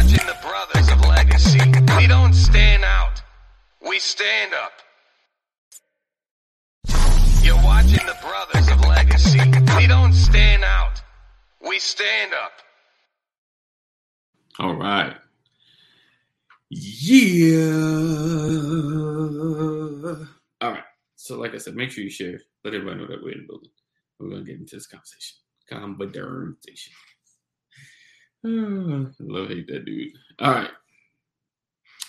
watching the brothers of legacy. We don't stand out. We stand up. You're watching the brothers of legacy. We don't stand out. We stand up. All right. Yeah. All right. So, like I said, make sure you share. Let everybody know that we're in the building. We're going to get into this conversation. Conversation. I love hate that dude. All right.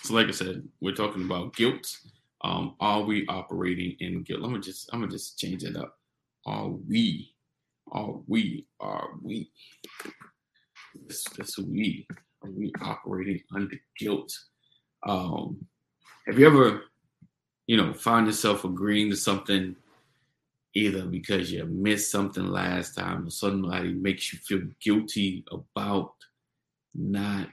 So, like I said, we're talking about guilt. Um, are we operating in guilt? I'm gonna just I'm gonna just change it up. Are we? Are we? Are we? This, this we are we operating under guilt? Um, have you ever, you know, find yourself agreeing to something either because you missed something last time or somebody makes you feel guilty about not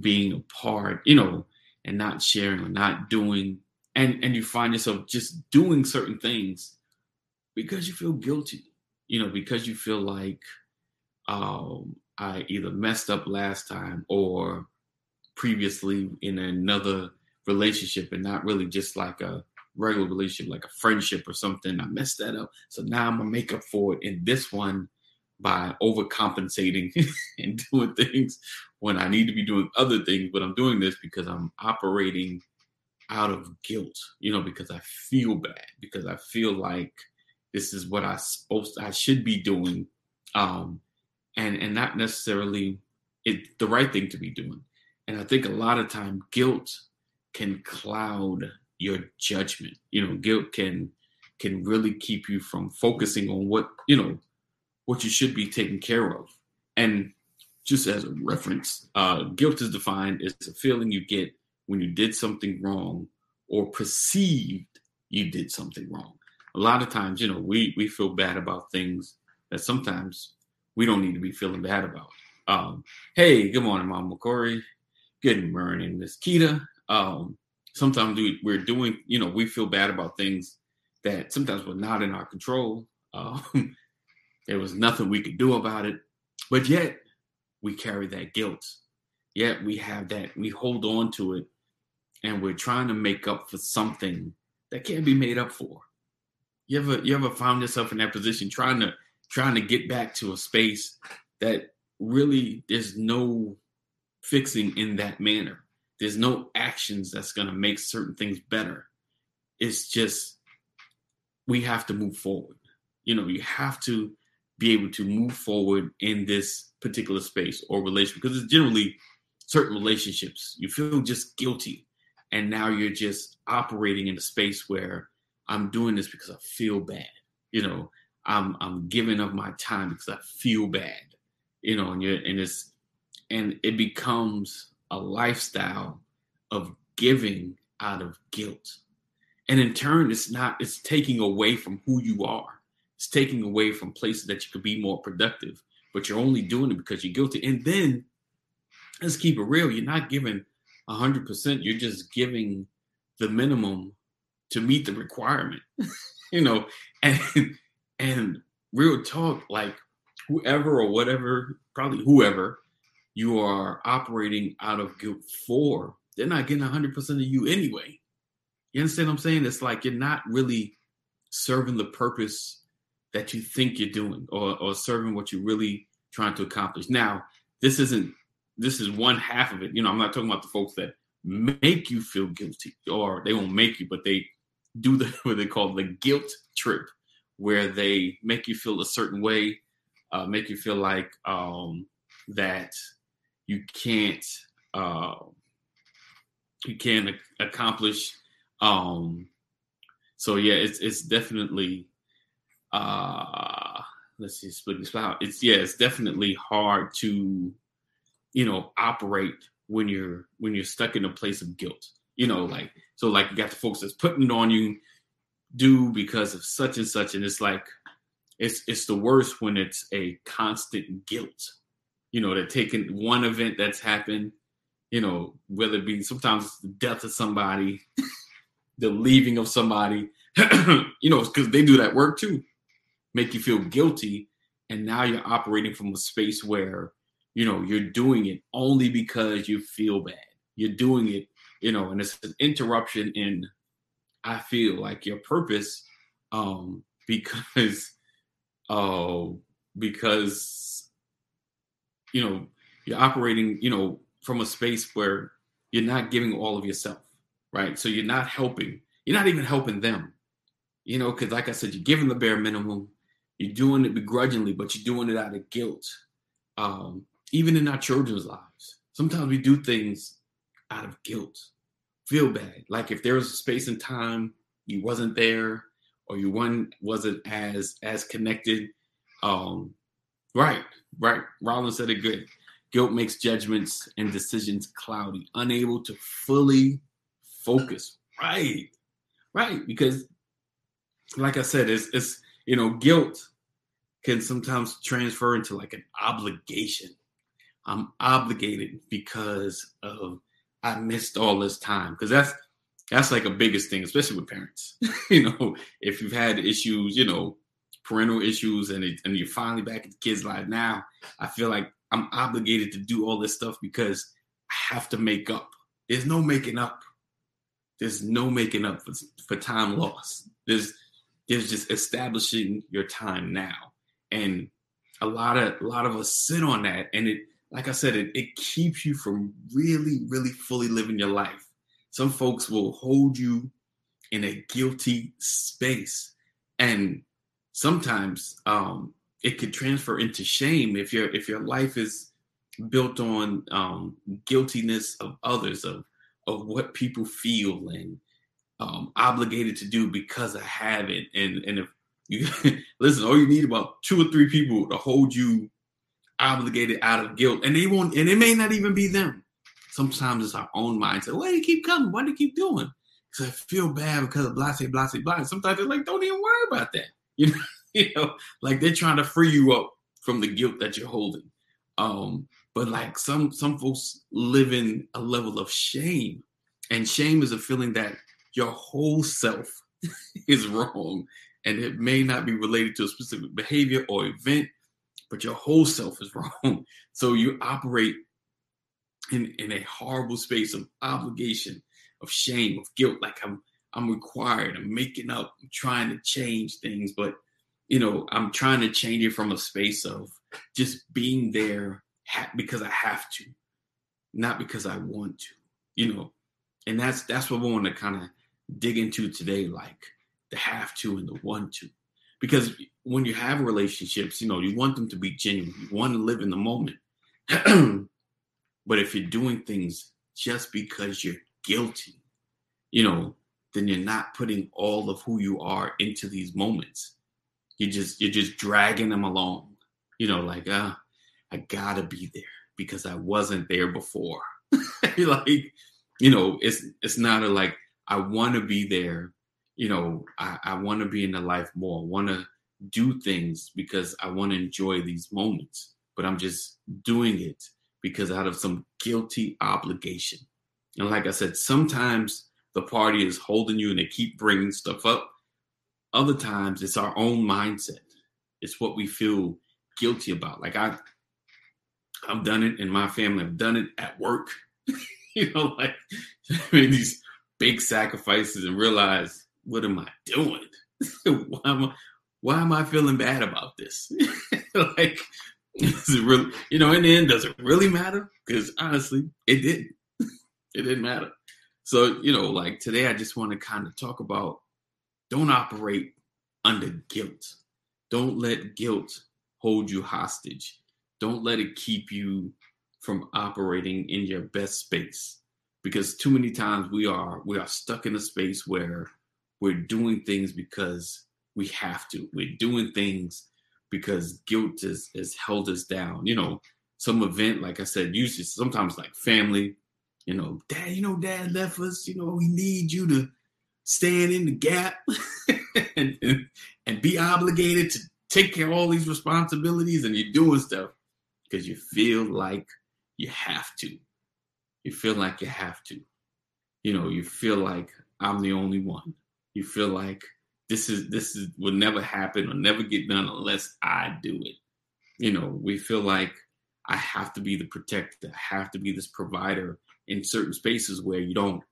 being a part, you know, and not sharing or not doing and and you find yourself just doing certain things because you feel guilty, you know, because you feel like um I either messed up last time or previously in another relationship and not really just like a regular relationship, like a friendship or something. I messed that up. So now I'm gonna make up for it in this one by overcompensating and doing things when I need to be doing other things. But I'm doing this because I'm operating out of guilt, you know, because I feel bad, because I feel like this is what I supposed I should be doing. Um, and and not necessarily it the right thing to be doing. And I think a lot of time guilt can cloud your judgment. You know, guilt can can really keep you from focusing on what, you know, what you should be taking care of. And just as a reference, uh, guilt is defined as a feeling you get when you did something wrong or perceived you did something wrong. A lot of times, you know, we we feel bad about things that sometimes we don't need to be feeling bad about. Um, hey, good morning, Mom Corey. Good morning, Miss Keita. Um, sometimes we, we're doing, you know, we feel bad about things that sometimes were not in our control. Um, there was nothing we could do about it, but yet we carry that guilt. Yet we have that, we hold on to it, and we're trying to make up for something that can't be made up for. You ever you ever found yourself in that position trying to trying to get back to a space that really there's no fixing in that manner. There's no actions that's going to make certain things better. It's just we have to move forward. You know, you have to be able to move forward in this particular space or relationship because it's generally certain relationships. You feel just guilty. And now you're just operating in a space where I'm doing this because I feel bad. You know, I'm I'm giving up my time because I feel bad, you know, and you're and it's and it becomes a lifestyle of giving out of guilt. And in turn, it's not, it's taking away from who you are. It's taking away from places that you could be more productive, but you're only doing it because you're guilty. And then let's keep it real. You're not giving hundred percent. You're just giving the minimum to meet the requirement, you know, and and real talk, like whoever or whatever, probably whoever you are operating out of guilt for, they're not getting 100% of you anyway. You understand what I'm saying? It's like you're not really serving the purpose that you think you're doing or, or serving what you're really trying to accomplish. Now, this isn't, this is one half of it. You know, I'm not talking about the folks that make you feel guilty or they won't make you, but they do the, what they call the guilt trip where they make you feel a certain way, uh, make you feel like um, that you can't uh, you can't accomplish. Um, so yeah, it's it's definitely uh, let's see, split this out. It's yeah, it's definitely hard to you know operate when you're when you're stuck in a place of guilt. You know, like so like you got the folks that's putting it on you do because of such and such and it's like it's it's the worst when it's a constant guilt you know they're taking one event that's happened you know whether it be sometimes the death of somebody the leaving of somebody you know because they do that work too make you feel guilty and now you're operating from a space where you know, you're doing it only because you feel bad. You're doing it, you know, and it's an interruption in I feel like your purpose um because uh because you know you're operating, you know, from a space where you're not giving all of yourself, right? So you're not helping. You're not even helping them. You know, because like I said, you're giving the bare minimum. You're doing it begrudgingly, but you're doing it out of guilt. Um, even in our children's lives, sometimes we do things out of guilt, feel bad. Like if there was a space and time you wasn't there, or you one wasn't as as connected. Um, right, right. Rollins said it good. Guilt makes judgments and decisions cloudy, unable to fully focus. Right, right. Because, like I said, it's, it's you know, guilt can sometimes transfer into like an obligation. I'm obligated because of I missed all this time. Because that's that's like a biggest thing, especially with parents. you know, if you've had issues, you know, parental issues, and it, and you're finally back in the kids' life now, I feel like I'm obligated to do all this stuff because I have to make up. There's no making up. There's no making up for, for time lost. There's there's just establishing your time now, and a lot of a lot of us sit on that, and it, like I said, it, it keeps you from really, really fully living your life. Some folks will hold you in a guilty space, and sometimes um, it could transfer into shame if your if your life is built on um, guiltiness of others of of what people feel and um, obligated to do because I have it. And and if you listen all you need about two or three people to hold you obligated out of guilt. And they won't and it may not even be them. Sometimes it's our own mindset why do you keep coming? Why do you keep doing? Because I feel bad because of blah blah say blah. Sometimes they're like don't even worry about that. You know you know, like they're trying to free you up from the guilt that you're holding. Um, but like some some folks live in a level of shame, and shame is a feeling that your whole self is wrong, and it may not be related to a specific behavior or event, but your whole self is wrong. So you operate in in a horrible space of obligation, of shame, of guilt. Like I'm I'm required. I'm making up. I'm trying to change things, but you know, I'm trying to change it from a space of just being there because I have to, not because I want to, you know. And that's that's what we want to kind of dig into today, like the have to and the want to. Because when you have relationships, you know, you want them to be genuine. You want to live in the moment. but if you're doing things just because you're guilty, you know, then you're not putting all of who you are into these moments you just you're just dragging them along. You know, like uh, I gotta be there because I wasn't there before. like, you know, it's it's not a like I want to be there. You know, I, I want to be in the life more. Want to do things because I want to enjoy these moments, but I'm just doing it because out of some guilty obligation. And like I said, sometimes the party is holding you and they keep bringing stuff up other times it's our own mindset. It's what we feel guilty about. Like I I've done it in my family, I've done it at work. you know, like made these big sacrifices and realize what am I doing? why am I why am I feeling bad about this? like is it really you know in the end does it really matter? Because honestly, it didn't. it didn't matter. So, you know, like today I just want to kind of talk about don't operate under guilt. Don't let guilt hold you hostage. Don't let it keep you from operating in your best space. Because too many times we are we are stuck in a space where we're doing things because we have to. We're doing things because guilt has, has held us down. You know, some event, like I said, usually sometimes like family, you know, dad, you know, dad left us, you know, we need you to stand in the gap and, and, and be obligated to take care of all these responsibilities and you're doing stuff because you feel like you have to. You feel like you have to. You know, you feel like I'm the only one. You feel like this is this is will never happen or never get done unless I do it. You know, we feel like I have to be the protector. I have to be this provider in certain spaces where you don't,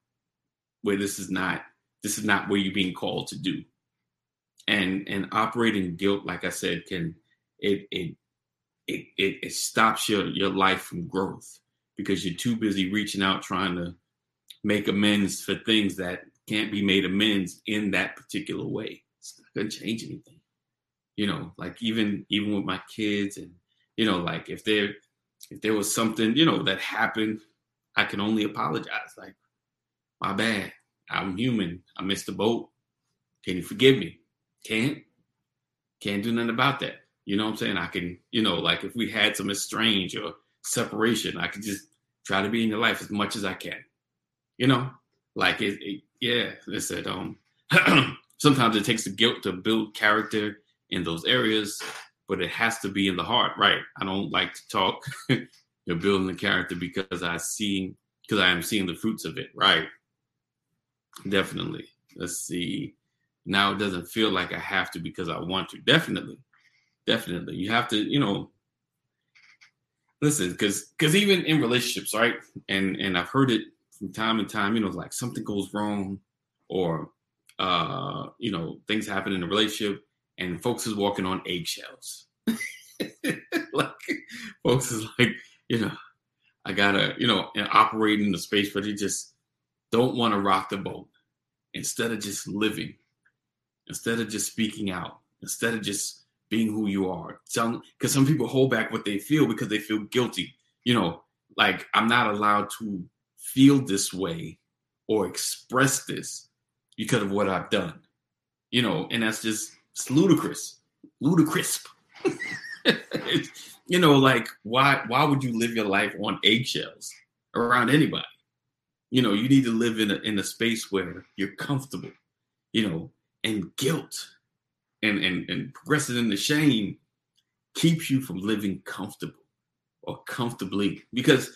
where this is not, this is not where you're being called to do. And and operating guilt, like I said, can it it it it, it stops your your life from growth because you're too busy reaching out trying to make amends for things that can't be made amends in that particular way. It's not gonna change anything. You know, like even even with my kids and you know, like if there if there was something, you know, that happened, I can only apologize. Like, my bad. I'm human. I missed the boat. Can you forgive me? Can't. Can't do nothing about that. You know what I'm saying? I can, you know, like if we had some estranged or separation, I could just try to be in your life as much as I can. You know, like it, it yeah. Listen, um, sometimes it takes the guilt to build character in those areas but it has to be in the heart, right? I don't like to talk. You're building the character because I see because I am seeing the fruits of it, right? Definitely. Let's see. Now it doesn't feel like I have to because I want to. Definitely. Definitely. You have to, you know, listen, because because even in relationships, right? And and I've heard it from time to time, you know, like something goes wrong or uh, you know, things happen in a relationship and folks is walking on eggshells. like folks is like, you know, I gotta, you know, operate in the space where they just don't want to rock the boat. Instead of just living, instead of just speaking out, instead of just being who you are. Because some people hold back what they feel because they feel guilty. You know, like I'm not allowed to feel this way or express this because of what I've done. You know, and that's just it's ludicrous, ludicrous. you know, like why why would you live your life on eggshells around anybody? You know, you need to live in a in a space where you're comfortable. You know, and guilt and and and progressing into shame keeps you from living comfortable or comfortably because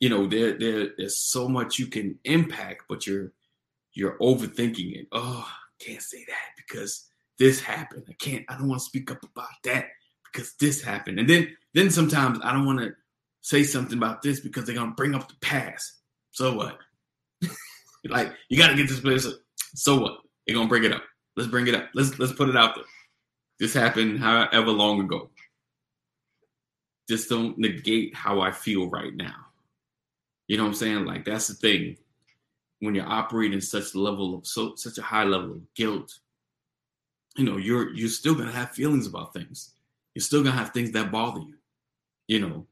you know there there there's so much you can impact but you're you're overthinking it oh can't say that because this happened. I can't, I don't want to speak up about that because this happened. And then then sometimes I don't want to say something about this because they're gonna bring up the past. So what? like you gotta get this place. So what? They're gonna bring it up. Let's bring it up. Let's let's put it out there. This happened however long ago. Just don't negate how I feel right now. You know what I'm saying? Like that's the thing. When you're operating such level of so such a high level of guilt, you know, you're you're still gonna have feelings about things. You're still gonna have things that bother you, you know,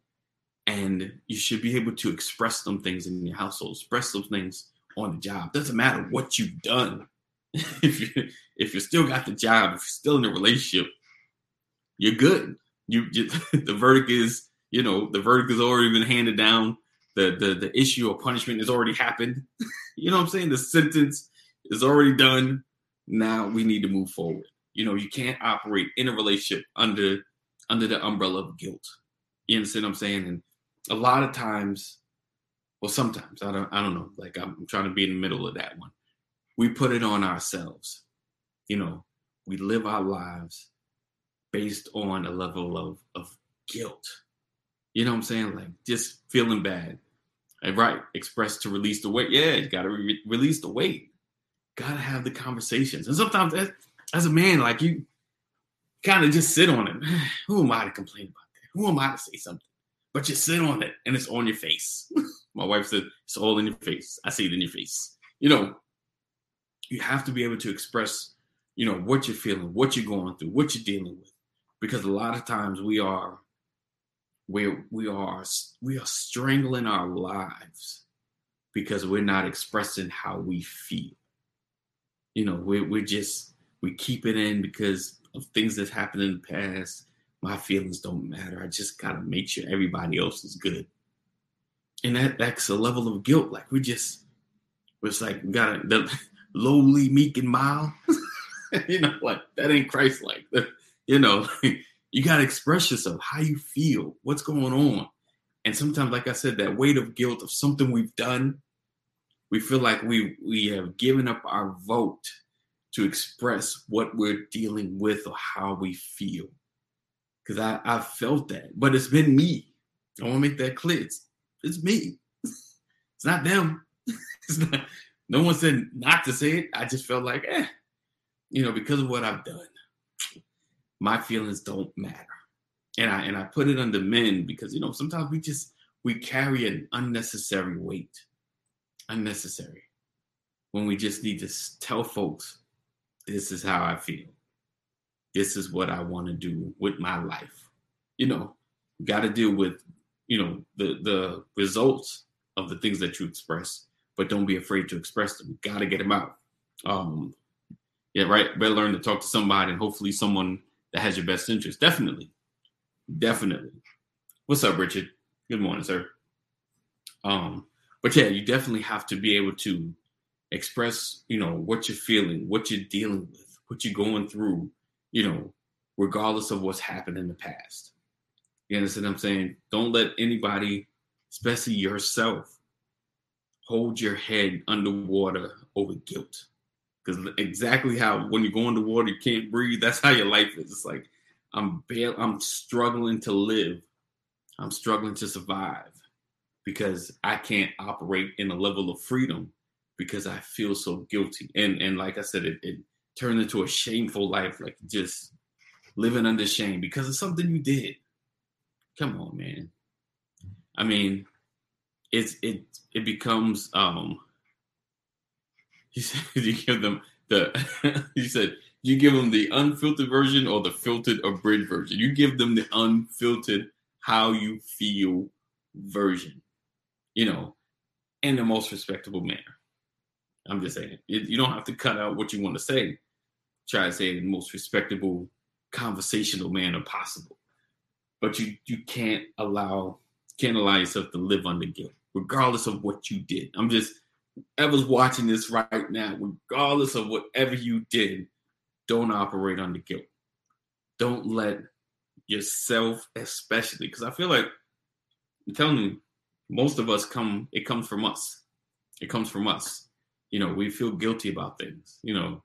and you should be able to express them things in your household, express those things on the job. Doesn't matter what you've done. if you if you still got the job, if you're still in a relationship, you're good. You, you the verdict is, you know, the verdict has already been handed down. The the the issue of punishment has already happened. you know what I'm saying? The sentence is already done. Now we need to move forward. You know, you can't operate in a relationship under under the umbrella of guilt. You understand what I'm saying? And a lot of times, well, sometimes I don't I don't know. Like I'm trying to be in the middle of that one. We put it on ourselves. You know, we live our lives based on a level of of guilt. You know what I'm saying? Like just feeling bad. And right, express to release the weight. Yeah, you got to re- release the weight. Got to have the conversations. And sometimes that as a man, like you kind of just sit on it. Who am I to complain about that? Who am I to say something? But you sit on it and it's on your face. My wife said, it's all in your face. I see it in your face. You know, you have to be able to express, you know, what you're feeling, what you're going through, what you're dealing with. Because a lot of times we are we we are we are strangling our lives because we're not expressing how we feel. You know, we're we're just we keep it in because of things that happened in the past. My feelings don't matter. I just gotta make sure everybody else is good. And that that's a level of guilt. Like we just it's like we gotta the lowly, meek, and mild. you know, like that ain't Christ like. You know, you gotta express yourself, how you feel, what's going on. And sometimes, like I said, that weight of guilt of something we've done, we feel like we we have given up our vote to express what we're dealing with or how we feel. Because I, I felt that, but it's been me. I want to make that clear. It's, it's me. It's not them. It's not, no one said not to say it. I just felt like, eh, you know, because of what I've done, my feelings don't matter. And I and I put it under men because you know sometimes we just we carry an unnecessary weight, unnecessary, when we just need to tell folks, this is how I feel. This is what I want to do with my life. You know, got to deal with, you know, the the results of the things that you express, but don't be afraid to express them. Got to get them out. Um, yeah, right. Better learn to talk to somebody and hopefully someone that has your best interest. Definitely, definitely. What's up, Richard? Good morning, sir. Um, but yeah, you definitely have to be able to express, you know, what you're feeling, what you're dealing with, what you're going through, you know, regardless of what's happened in the past. You understand what I'm saying? Don't let anybody, especially yourself, hold your head underwater over guilt. Because exactly how when you go underwater, you can't breathe. That's how your life is. It's like I'm bail- I'm struggling to live. I'm struggling to survive because I can't operate in a level of freedom because I feel so guilty. And and like I said, it, it turned into a shameful life, like just living under shame because of something you did. Come on, man. I mean, it's it it becomes um you said you give them the you said you give them the unfiltered version or the filtered abridged version. You give them the unfiltered how you feel version, you know, in the most respectable manner. I'm just saying, it, you don't have to cut out what you want to say. Try to say it in the most respectable, conversational manner possible. But you you can't allow can't allow yourself to live under guilt, regardless of what you did. I'm just whoever's watching this right now, regardless of whatever you did, don't operate under guilt. Don't let yourself, especially, because I feel like I'm telling you, most of us come, it comes from us. It comes from us. You know, we feel guilty about things. You know,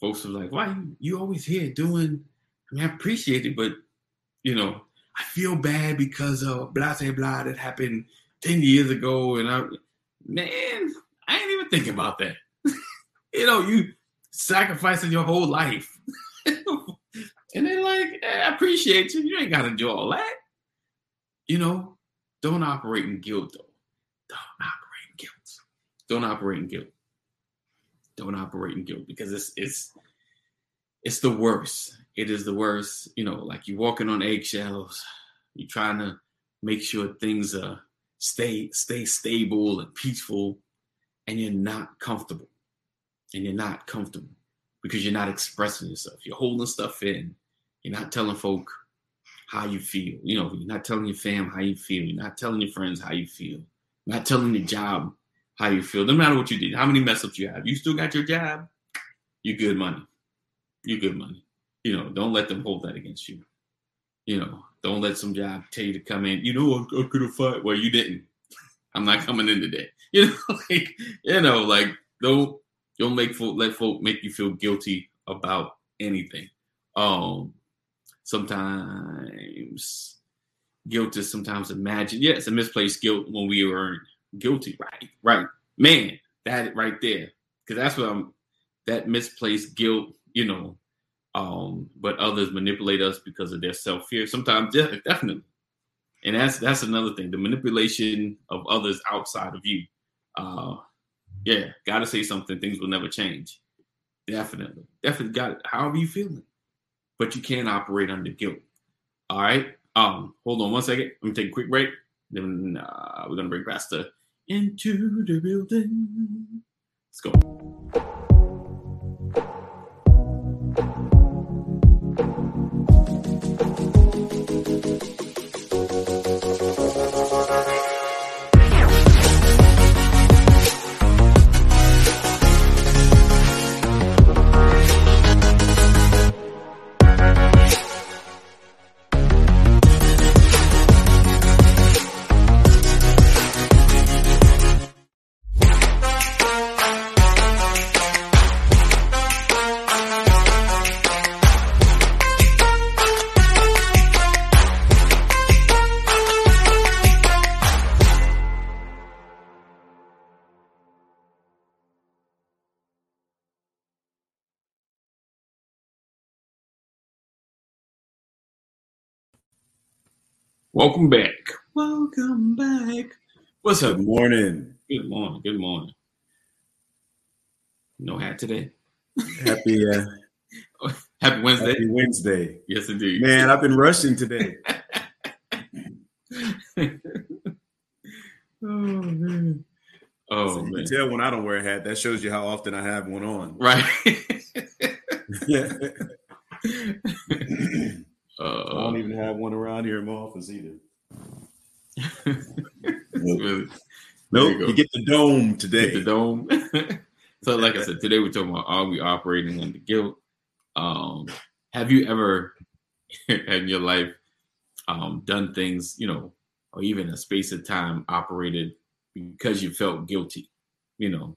folks are like, why you always here doing? I mean, I appreciate it, but you know, I feel bad because of blah blah blah that happened 10 years ago. And I man, I ain't even thinking about that. you know, you sacrificing your whole life. and they're like, eh, I appreciate you. You ain't gotta do all that. You know, don't operate in guilt though. Don't operate in guilt. Don't operate in guilt. Don't operate in guilt because it's it's it's the worst. It is the worst. You know, like you're walking on eggshells. You're trying to make sure things uh stay stay stable and peaceful, and you're not comfortable. And you're not comfortable because you're not expressing yourself. You're holding stuff in. You're not telling folk how you feel. You know, you're not telling your fam how you feel. You're not telling your friends how you feel. You're not telling your job how you feel. No matter what you did, how many mess ups you have, you still got your job. You good money. You good money. You know, don't let them hold that against you. You know, don't let some job tell you to come in. You know, I, I could have fought. Well, you didn't. I'm not coming in today. You know, like you know, like don't don't make folk let folk make you feel guilty about anything. Um, sometimes guilt is sometimes imagined. Yeah, a misplaced guilt when we are guilty. Right, right, man. That right there, because that's what I'm. That misplaced guilt, you know, um, but others manipulate us because of their self fear. Sometimes, yeah, definitely, and that's that's another thing. The manipulation of others outside of you. Uh, yeah, got to say something. Things will never change. Definitely, definitely got it. However you feeling, but you can't operate under guilt. All right. Um, hold on one second. Let me take a quick break. Then uh, we're gonna bring Pastor into the building. Let's go. Welcome back. Welcome back. What's up? Good morning. Good morning. Good morning. No hat today. Happy uh, Happy Wednesday. Happy Wednesday. Yes, indeed. Man, I've been rushing today. oh man. Oh So you man. can tell when I don't wear a hat. That shows you how often I have one on. Right. Yeah. I uh, don't even have one around here in my office either. really. Nope. you. You, get the dome today. the dome. so, like I said, today we're talking about are we operating under guilt? Um, have you ever in your life um, done things, you know, or even a space of time operated because you felt guilty? You know,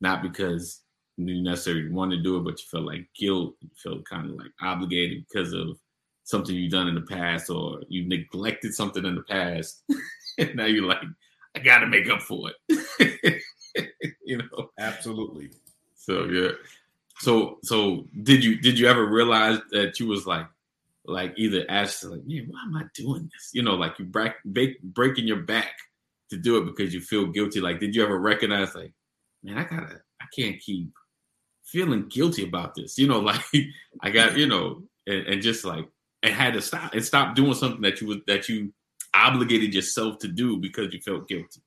not because you necessarily wanted to do it, but you felt like guilt, you felt kind of like obligated because of something you've done in the past or you neglected something in the past. and now you're like, I got to make up for it. you know. Absolutely. So yeah. So so did you did you ever realize that you was like like either ask like man why am I doing this you know like you break, break breaking your back to do it because you feel guilty like did you ever recognize like man I gotta I can't keep feeling guilty about this you know like I got you know and, and just like and had to stop and stop doing something that you was that you obligated yourself to do because you felt guilty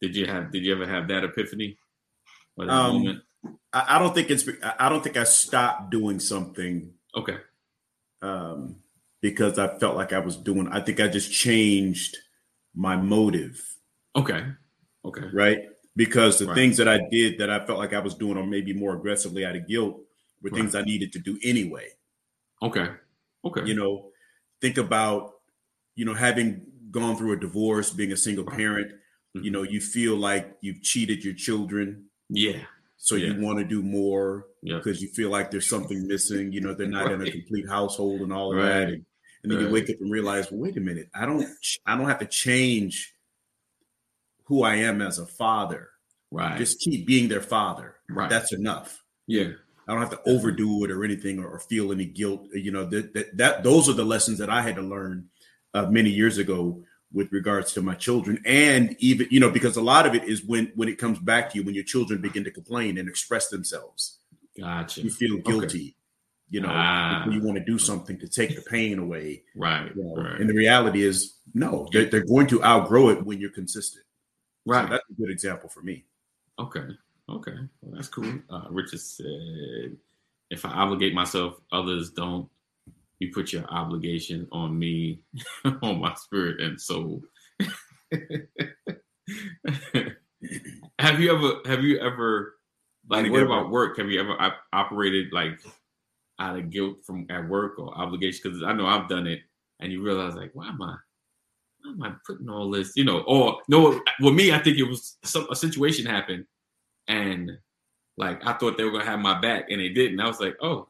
did you have did you ever have that epiphany that Um, I, I don't think it's. I- don't think I stopped doing something okay um, because I felt like I was doing. I think I just changed my motive. Okay. Okay. right? Because the Right. things that I did that I felt like I was doing, or maybe more aggressively out of guilt, were things I needed to do anyway. Okay. Okay. You know, think about, you know, having gone through a divorce, being a single parent, Mm-hmm. you know, you feel like you've cheated your children. yeah. So Yeah. you want to do more Yeah. because you feel like there's something missing. You know, they're not in a complete household and all of Right. that. And, and then you wake up and realize, well, wait a minute, I don't, I don't have to change who I am as a father. Right. Just keep being their father. right. That's enough. yeah. I don't have to overdo it or anything or, or feel any guilt. You know that, that that those are the lessons that I had to learn uh, many years ago with regards to my children, and even you know because a lot of it is when when it comes back to you when your children begin to complain and express themselves, Gotcha. you feel guilty. You know, Ah. you want to do something to take the pain away. Right. You know? Right. And the reality is, no, they're, they're going to outgrow it when you're consistent. So right. that's a good example for me. okay. Okay. Well, that's cool. Uh, Richard said, if I obligate myself, others don't. You put your obligation on me, on my spirit and soul. have you ever, have you ever, like, what about work? Have you ever op- operated like out of guilt from at work or obligation? Because I know I've done it, and you realize like, why am I, why am I putting all this? You know, or no, with me, I think it was some a situation happened, and like I thought they were gonna have my back, and they didn't. I was like, oh,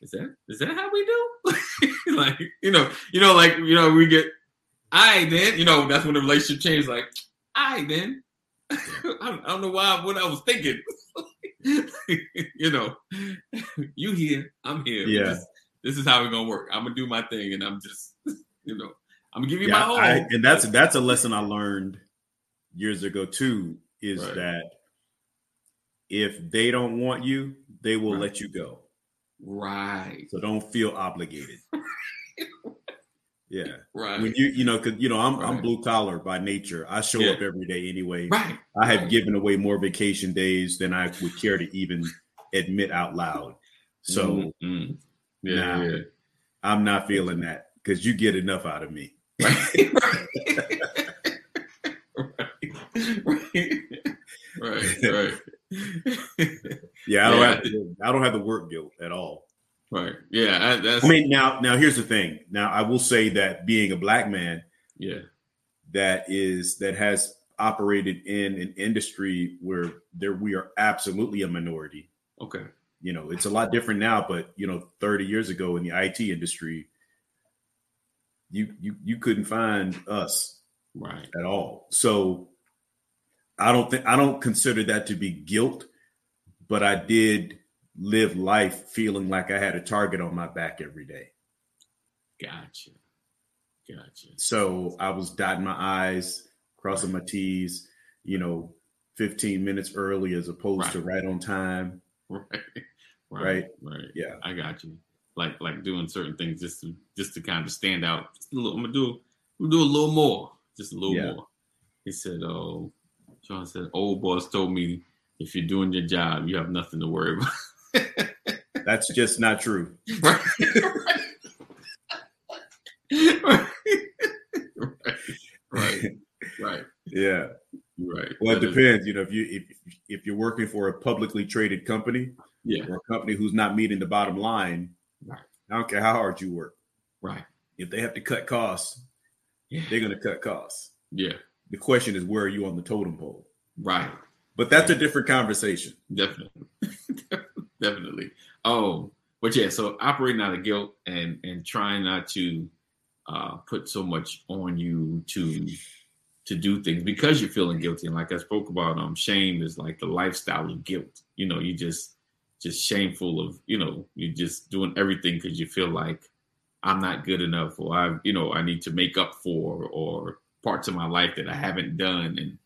is that is that how we do? like, you know, you know, like you know, we get, I then, you know, that's when the relationship changed. Like, I then. I don't, I don't know why what I was thinking. you know, you here, I'm here. Yeah. This, this is how we're gonna work. I'm gonna do my thing, and I'm just, you know, I'm gonna give you Yeah, my all. I, and that's that's a lesson I learned years ago too. Is Right. that if they don't want you, they will Right. let you go. right, So don't feel obligated. yeah, right, when you you know because you know I'm I'm blue collar by nature. I show Yeah. up every day anyway. right. I have right. given away more vacation days than I would care to even admit out loud. So Mm, mm. yeah, Nah. yeah. I'm not feeling that because you get enough out of me. right, right, right, right, Yeah, I don't Yeah, have the, I don't have the work guilt at all. right. Yeah, I, that's I mean, now now here's the thing. Now I will say that being a black man yeah, that is that has operated in an industry where there we are absolutely a minority. okay, You know, it's a lot different now, but you know, 30 years ago in the IT industry, you you you couldn't find us right, at all. So I don't think I don't consider that to be guilt, but I did live life feeling like I had a target on my back every day. gotcha, Gotcha. So I was dotting my I's, crossing my T's, you know, 15 minutes early as opposed to right on time. Right. Right. Right. Right. Yeah. I got you. Like like doing certain things just to just to kind of stand out. Little, I'm gonna do I'm gonna do a little more. Just a little Yeah. more. He said, Oh, John said, old boss told me if you're doing your job, you have nothing to worry about. That's just not true. right. right. right. Right. Yeah. Right. Well, it That is- depends. You know, if you if if you're working for a publicly traded company Yeah. or a company who's not meeting the bottom line, Right. I don't care how hard you work. Right. If they have to cut costs, Yeah. they're going to cut costs. Yeah. The question is, where are you on the totem pole? Right. But that's a different conversation. Definitely. Definitely. Oh, but yeah, so operating out of guilt and and trying not to uh put so much on you to to do things because you're feeling guilty. And like I spoke about, um shame is like the lifestyle of guilt. You know, you just just shameful of, you know, you're just doing everything because you feel like I'm not good enough or I, you know, I need to make up for or parts of my life that I haven't done. And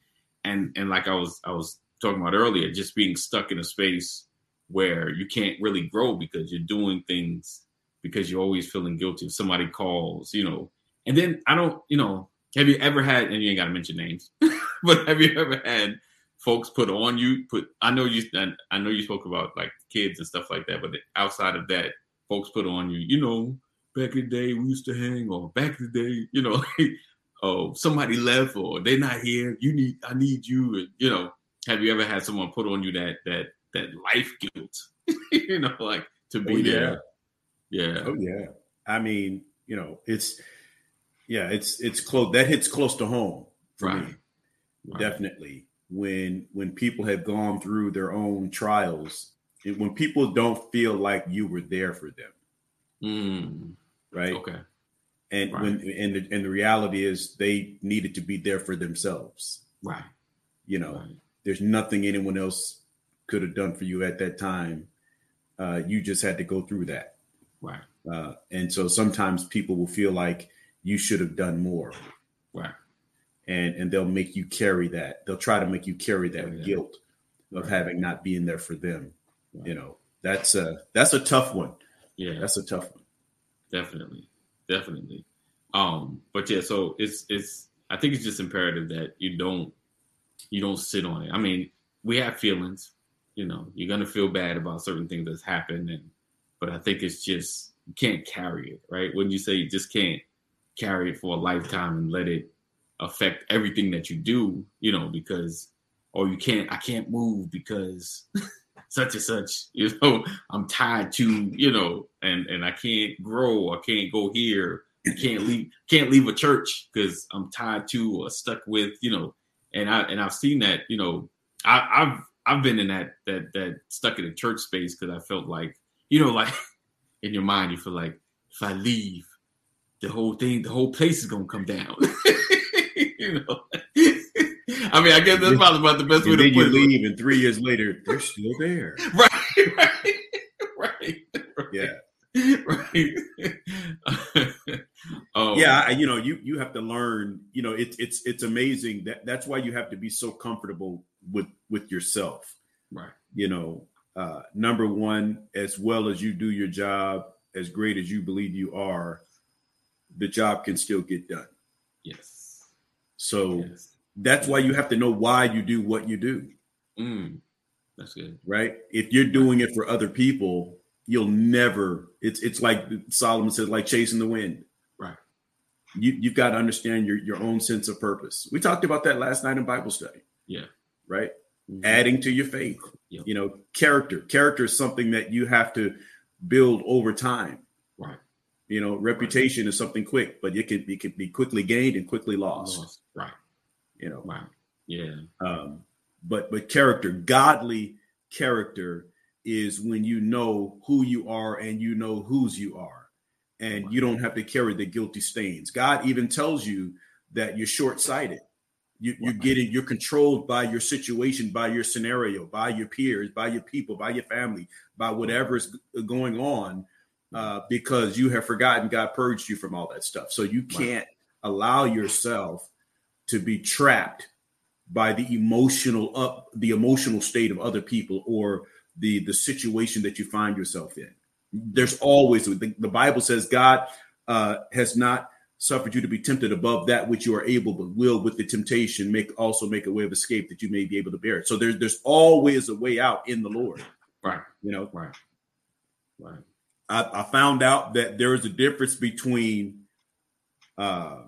and and like I was I was talking about earlier, just being stuck in a space where you can't really grow because you're doing things because you're always feeling guilty if somebody calls, you know. And then I don't, you know, have you ever had and you ain't gotta mention names, but have you ever had folks put on you put I know you I know you spoke about like kids and stuff like that, but outside of that, folks put on you, you know, back in the day we used to hang or back in the day, you know, oh somebody left or they're not here, you need I need you and you know, have you ever had someone put on you that that that life guilt? you know, like to be Oh, yeah. there. Yeah. Oh yeah. I mean, you know, it's yeah, it's it's close. That hits close to home for Right. me. Right. Definitely. When when people have gone through their own trials, when people don't feel like you were there for them, Mm, right? okay. And Right. when and the, and the reality is they needed to be there for themselves. Right. You know, Right. there's nothing anyone else could have done for you at that time. Uh, you just had to go through that. Right. Uh, and so sometimes people will feel like you should have done more. Right. And and they'll make you carry that. They'll try to make you carry that Carry that. guilt of Right. having not being there for them. Right. You know, that's a that's a tough one. Yeah. That's a tough one. definitely definitely. Um but yeah so it's it's i think it's just imperative that you don't you don't sit on it. I mean we have feelings you know you're gonna feel bad about certain things that's happened and but i think it's just you can't carry it right? Wouldn't you say you just can't carry it for a lifetime and let it affect everything that you do you know because or you can't i can't move because such and such you know i'm tied to you know and and i can't grow i can't go here I can't leave can't leave a church because i'm tied to or stuck with you know and i and i've seen that you know i i've i've been in that that that stuck in a church space because i felt like you know like in your mind you feel like if i leave the whole thing the whole place is gonna come down you know i mean i guess that's probably about the best way And to then put you it leave, and three years later, they're still there. right, right, right. Yeah, right. oh, yeah. I, you know, you you have to learn. You know, it's it's it's amazing that that's why you have to be so comfortable with with yourself. right, you know, uh, number one, as well as you do your job, as great as you believe you are, the job can still get done. yes, So yes. That's why you have to know why you do what you do, Mm, that's good. right? If you're doing it for other people, you'll never. It's it's like Solomon says, like chasing the wind. Right. You you've got to understand your your own sense of purpose. We talked about that last night in Bible study. Yeah. Right. Mhm. adding to your faith. Yep. You know, character. Character is something that you have to build over time. Right. You know, reputation is something quick, but it can it can be quickly gained and quickly lost. Lost. You know, right. Yeah, um, but but character, godly character, is when you know who you are and you know whose you are, and you don't have to carry the guilty stains. God even tells you that you're short sighted. You, you're Right. getting you're controlled by your situation, by your scenario, by your peers, by your people, by your family, by whatever is going on, uh, because you have forgotten God purged you from all that stuff. So you can't allow yourself to be trapped by the emotional up the emotional state of other people or the the situation that you find yourself in. There's always the, the Bible says God uh, has not suffered you to be tempted above that which you are able, but will with the temptation make also make a way of escape that you may be able to bear it. So there's there's always a way out in the Lord. Right. You know, Right. Right. I, I found out that there is a difference between uh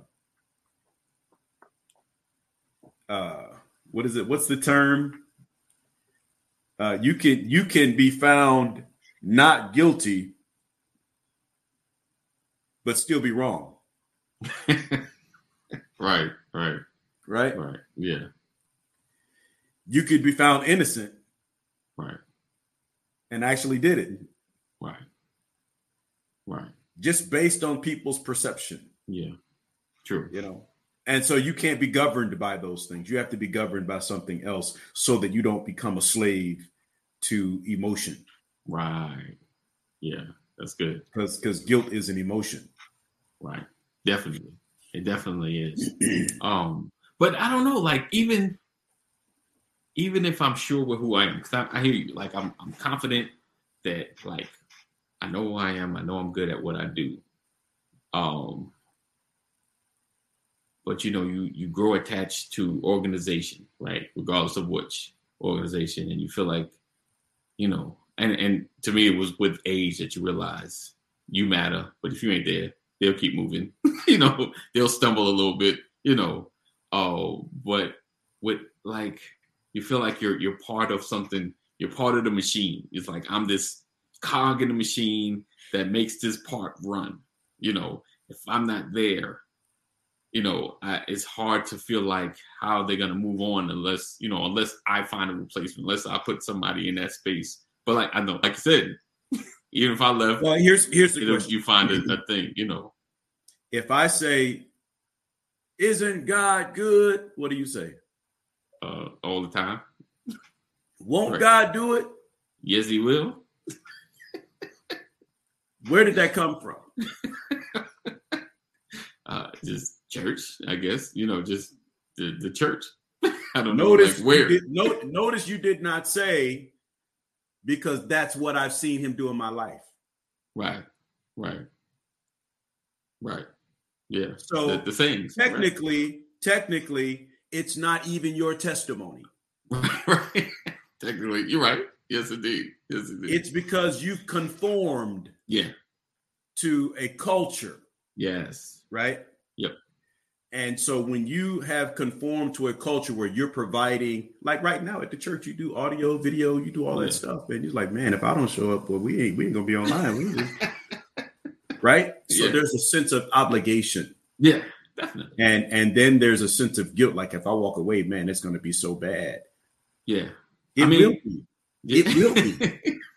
uh what is it? What's the term? Uh you can you can be found not guilty but still be wrong, right. Right. right? Right. Yeah. You could be found innocent Right. and actually did it Right. Right. just based on people's perception, Yeah. True. you know. And so you can't be governed by those things. You have to be governed by something else so that you don't become a slave to emotion. Right. Yeah. That's good. because because guilt is an emotion. Right. Definitely. It definitely is. um, but I don't know, like even even if I'm sure with who I am, because I, I hear you, like I'm I'm confident that like I know who I am, I know I'm good at what I do. Um but you know, you you grow attached to organization, right? Regardless of which organization, and you feel like, you know, and and to me it was with age that you realize you matter, but if you ain't there, they'll keep moving. you know, they'll stumble a little bit, you know. Oh, but with like you feel like you're you're part of something, you're part of the machine. It's like I'm this cog in the machine that makes this part run. You know, if I'm not there, you know, I, it's hard to feel like how they're gonna move on unless you know, unless I find a replacement, unless I put somebody in that space. But like I know, like I said, even if I left, Well, here's here's the question: you find a, a thing, you know. If I say, "Isn't God good?" What do you say? uh, all the time. Won't Right. God do it? Yes, he will. Where did that come from? Uh, just church, I guess. You know, just the, the church. I don't know Notice like where. You did, no, notice you did not say because that's what I've seen him do in my life. Right, right, right. Yeah. So, the, the things. right. Technically, technically, it's not even your testimony. Right. Technically, you're right. Yes, indeed. Yes, indeed. It's because you've conformed yeah. to a culture, Yes. right? Yep. And so when you have conformed to a culture where you're providing, like right now at the church, you do audio, video, you do all that stuff, and you're like, man, if I don't show up, well, we ain't we ain't gonna be online, we just- right? So Yeah. there's a sense of obligation, Yeah. Definitely. and and then there's a sense of guilt, like if I walk away, man, it's gonna be so bad. Yeah. It I mean- will be. yeah. It will be.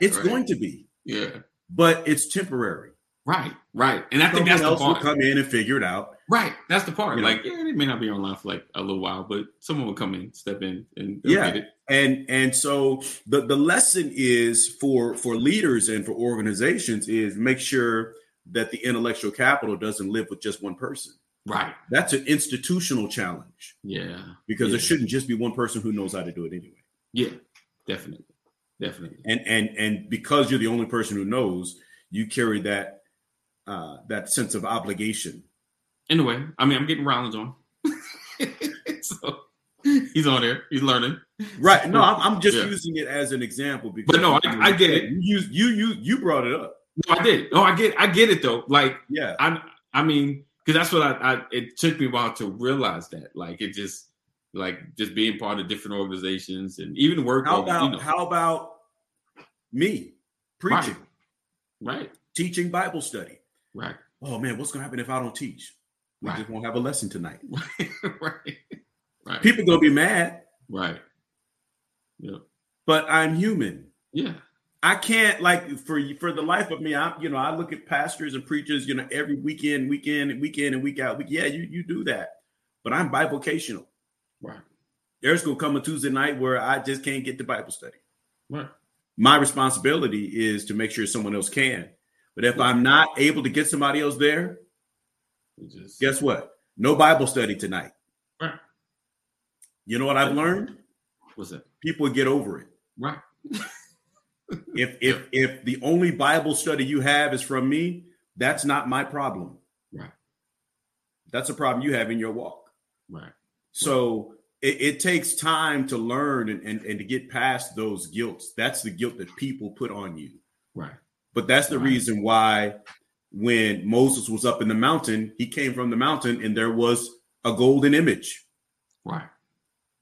It's Right. going to be, yeah. but it's temporary. Right. Right. And I think Someone that's the else will come in and figure it out. Right. That's the part. You know? like, yeah, they may not be online for like a little while, but someone will come in, step in, and Yeah. get it. and and so the the lesson is for for leaders and for organizations is make sure that the intellectual capital doesn't live with just one person Right. that's an institutional challenge Yeah. because yeah. there shouldn't just be one person who knows how to do it anyway Yeah. Definitely. Definitely. and and and because you're the only person who knows you carry that uh that sense of obligation Anyway, I mean, I'm getting Rollins on. so he's on there. He's learning. right no i'm, I'm just Yeah. using it as an example because But no, I- I get it. you you you you brought it up No, I did. No, I get. I get it though. Like yeah I. I mean, because that's what I, I. It took me a while to realize that. Like it just. Like just being part of different organizations and even work. how about you know, how about me preaching right, teaching Bible study. right, Oh man, what's gonna happen if I don't teach? We Right. just won't have a lesson tonight. right, right, People gonna be mad, right. Yeah, but I'm human. yeah, I can't like for for the life of me. I you know I look at pastors and preachers. You know every weekend, weekend, and weekend and week out. Week, yeah, you you do that, but I'm bivocational. right, There's gonna come a Tuesday night where I just can't get to Bible study. right. My responsibility is to make sure someone else can. But if I'm not able to get somebody else there, just guess what? No Bible study tonight. Right. You know what I've learned? what's that? People get over it. Right. If if if the only Bible study you have is from me, that's not my problem. Right. That's a problem you have in your walk. Right. So it, it takes time to learn and, and, and to get past those guilts. That's the guilt that people put on you. Right. But that's the Right. reason why when Moses was up in the mountain, he came from the mountain and there was a golden image Right.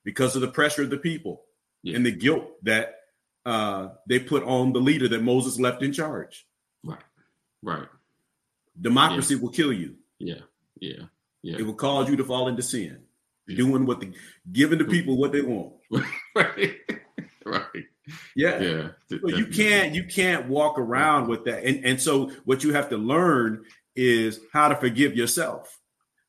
because of the pressure of the people Yeah. and the guilt that uh, they put on the leader that Moses left in charge. Right. Right. Democracy will kill you. Yeah. Yeah. Yeah. It will cause you to fall into sin, Yeah. doing what the giving the people what they want. right. right. Yeah. Yeah. But you can't you can't walk around with that. And and so what you have to learn is how to forgive yourself.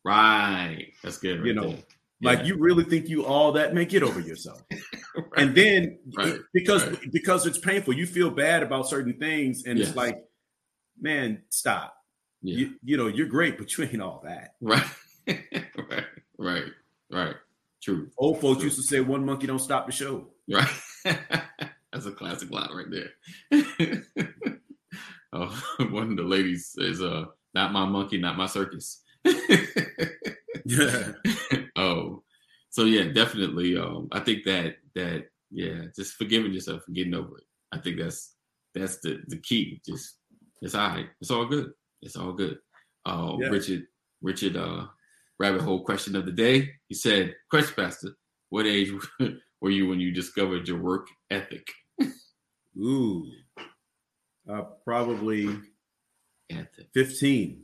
Right. That's good. Right You know, there. Like Yeah. you really think you all that, man, get over yourself. Right. And then Right. it- because because it's painful, you feel bad about certain things, and Yes. it's like, man, stop. yeah. You you know, you're great, but you ain't all that. right. right. Right. Right. True. Old folks True. used to say one monkey don't stop the show. Right. That's a classic line right there. oh, one of the ladies says, uh, not my monkey, not my circus. Yeah. oh, so yeah, definitely. Um, I think that that yeah, just forgiving yourself and getting over it. I think that's that's the the key. Just it's all right. It's all good. It's all good. Uh, Yeah. Richard Richard uh, rabbit hole question of the day. He said, "Question, Pastor, what age were you when you discovered your work ethic?" Ooh. Uh, probably Ethic. 15.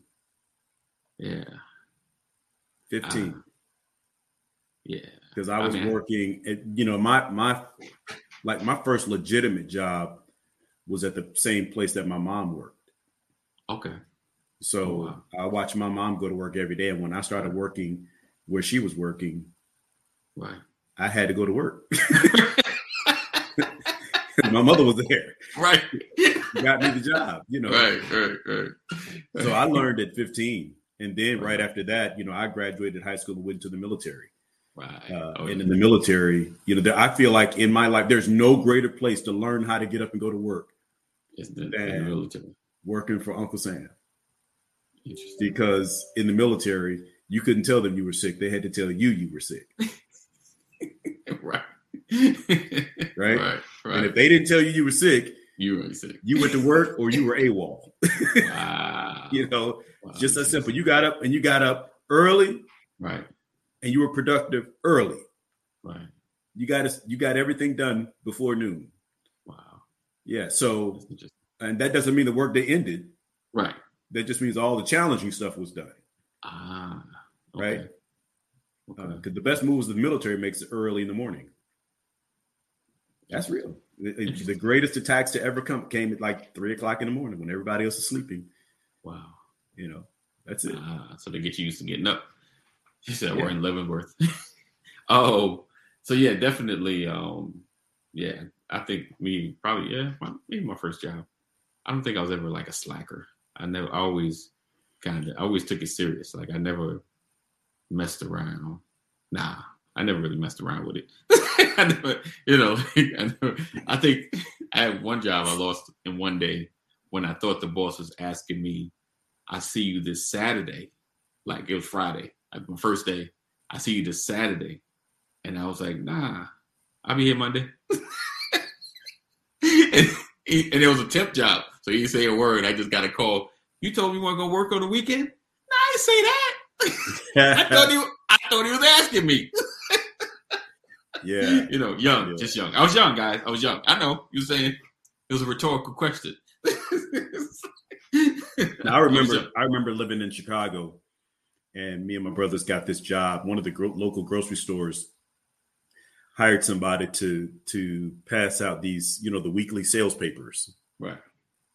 Yeah. 15. Ah. Yeah. because I I was mean- working at, you know, my my like my first legitimate job was at the same place that my mom worked. Okay. So Oh, wow. I watched my mom go to work every day. And when I started working where she was working, Right. I had to go to work. my mother was there, Right. got me the job, you know. Right. Right. Right. So I learned at 15. And then right after that, you know, I graduated high school and went to the military. Right. Uh, Oh, and in the military, you know, there, I feel like in my life, there's no greater place to learn how to get up and go to work It's the, the military. working for Uncle Sam. Interesting. Because in the military, you couldn't tell them you were sick. They had to tell you you were sick, right. right? Right. And if they didn't tell you you were sick, you were sick. you went to work or you were AWOL. Wow. you know, Wow. just that simple. You got up and you got up early Right. and you were productive early. Right. You got you got everything done before noon. Wow. Yeah. So, and that doesn't mean the work day ended. Right. That just means all the challenging stuff was done. Ah. Right. Because Okay. the best moves the military makes early in the morning. That's real. It- the greatest attacks to ever come came at like three o'clock in the morning when everybody else is sleeping. wow. You know, that's it. Ah, so they get you used to getting up. She said Yeah. we're in Leavenworth. oh, so yeah, definitely. Um, yeah, I think me probably yeah, my, maybe my first job. I don't think I was ever like a slacker. I never, I always kind of, I always took it serious. Like I never messed around. Nah, I never really messed around with it. I never, you know, I, never, I think I had one job I lost in one day when I thought the boss was asking me, I see you this Saturday. Like it was Friday, like my first day. I see you this Saturday. And I was like, nah, I'll be here Monday. and, and it was a temp job. So he didn't say a word. I just got a call. You told me you weren't gonna work on the weekend? No, I didn't say that. I thought he I thought he was asking me. Yeah. You know, young, Yeah. just young. I was young, guys. I was young. I know. You were saying it was a rhetorical question. Now, I remember. I remember living in Chicago, and me and my brothers got this job. One of the gro- local grocery stores hired somebody to to pass out these, you know, the weekly sales papers. Right.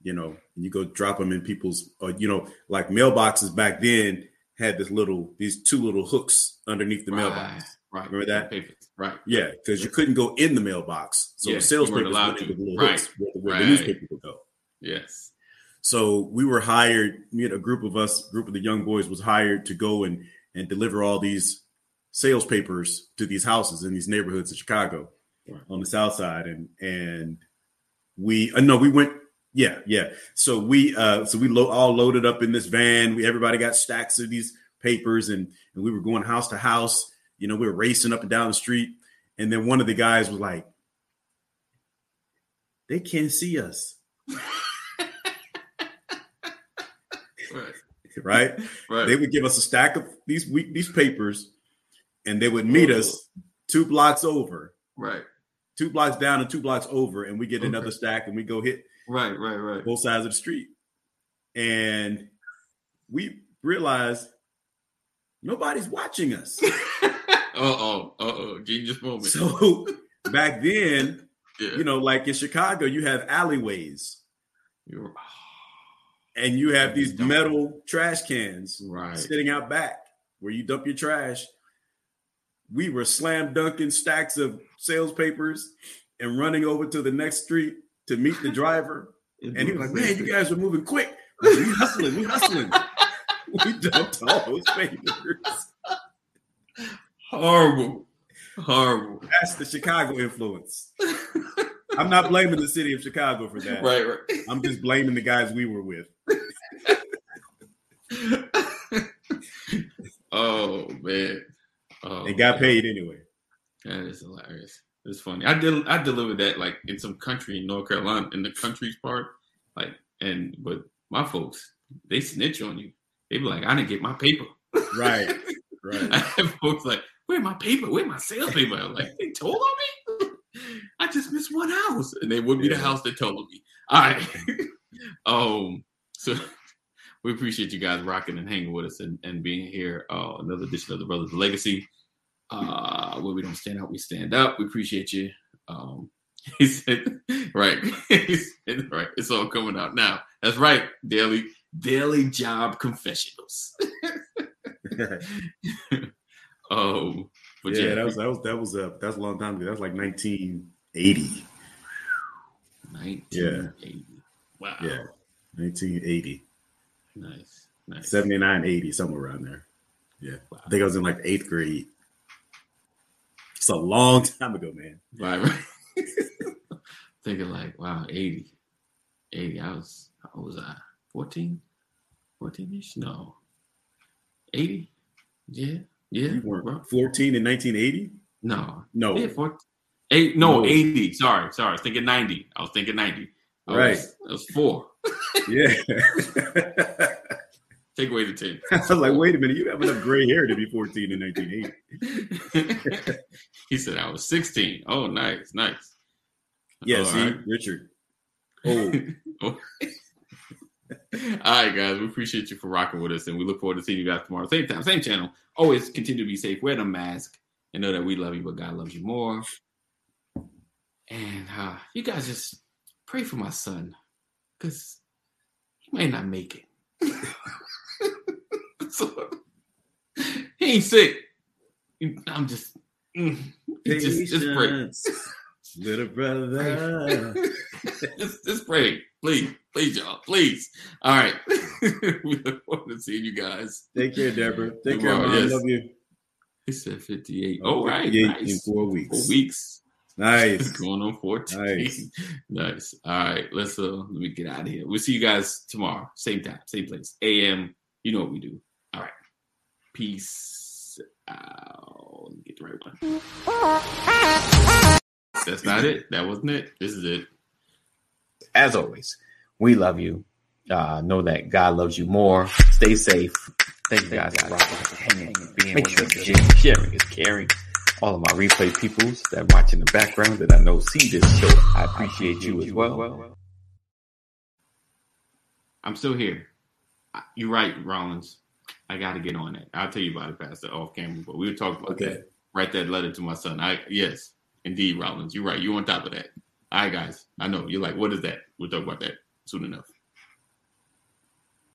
You know, and you go drop them in people's, or you know, like mailboxes back then had this little, these two little hooks underneath the right. mailbox. Right. Remember that? Papers. Right. Yeah, because you couldn't go in the mailbox, so Yeah, the sales you papers allowed to. the Right. hooks where, the- where Right. the newspaper would go. Yes. So we were hired. And a group of us, group of the young boys, was hired to go and and deliver all these sales papers to these houses in these neighborhoods of Chicago Right. on the south side and and we uh, no we went yeah yeah so we uh so we lo- all loaded up in this van we everybody got stacks of these papers and and we were going house to house you know we were racing up and down the street and then one of the guys was like they can't see us Right. right Right. they would give us a stack of these week these papers and they would meet us oh. two blocks over right. two blocks down and two blocks over and we get another stack and we go hit Right. Right. Right. both sides of the street. And we realize nobody's watching us. uh oh. Uh oh. Genius moment. So back then, yeah. you know, like in Chicago, you have alleyways You're and you have these metal trash cans right. sitting out back where you dump your trash. We were slam dunking stacks of sales papers and running over to the next street to meet the driver. And he was like, man, you guys are moving quick. We hustling, we hustling. we dumped all those papers. Horrible. Horrible. That's the Chicago influence. I'm not blaming the city of Chicago for that. Right. Right. I'm just blaming the guys we were with. oh man. Oh, They got man. paid anyway. That is hilarious. It's funny. I did. I delivered that like in some country in North Carolina, in the country's part. Like, and but my folks, they snitch on you. They be like, I didn't get my paper. Right. Right. I have folks like, where my paper? Where my sales paper? I'm like, they told on me. I just missed one house, and they would be the house that told me. All right. um. So we appreciate you guys rocking and hanging with us and, and being here. Uh, another edition of the Brothers Legacy. Uh, where we don't stand out, we stand up. We appreciate you. Um, he said, right. he said, right. It's all coming out now. That's right. Daily, daily job confessionals. Oh, but yeah, yeah, that was that was that was a that was a long time ago. That was like 1980. 1980. Wow. Yeah. 1980. Nice. Nice. 79, 80, somewhere around there. Yeah. Wow. I think I was in like eighth grade. It's a long time ago, man. Right, right. Thinking like, wow, 80. 80. I was, how old was I? 14? 14 ish? No. 80? Yeah. Yeah. You weren't bro. 14 in 1980? No. No. Yeah, 14. Eight, no, No. 80. Sorry, sorry. I was thinking 90. I was thinking 90. I Right. Was, I was four. Yeah. Take away the 10. I was like, wait a minute, you have enough gray hair to be 14 in 1980. he said I was 16. Oh, nice, nice. Yeah, All see, right. Richard. Oh, oh. All right, guys. We appreciate you for rocking with us, and we look forward to seeing you guys tomorrow. Same time, same channel. Always continue to be safe. Wear the mask, and know that we love you, but God loves you more. And uh, you guys just pray for my son, because he may not make it. So, he ain't sick. I'm just, mm, just, just pray. little brother. just, just pray, please, please, y'all, please. All right, we look forward to seeing you guys. Take care, Deborah. Take care, Tomorrow, mom. yes. Love you. He said fifty-eight. Oh, right, 58 nice. in four weeks. Four weeks. Nice. Going on fourteen. Nice. nice. All right, let's uh let me get out of here. We'll see you guys tomorrow, same time, same place, AM. You know what we do. All right, peace out. Let me get the right one. That's not it. That wasn't it. This is it. As always, we love you. Uh, know that God loves you more. Stay safe. Thank you guys for hanging, being Make sure to share. Sharing is caring. All of my replay peoples that watch in the background that I know see this show, I appreciate you as well. I'm still here. You're right, Rollins. I got to get on that. I'll tell you about it, Pastor, off camera. But we were talking about Okay. that. Write that letter to my son. I yes, indeed, Rollins. You're right. You're on top of that. All right, guys. I know you're like, what is that? We'll talk about that soon enough.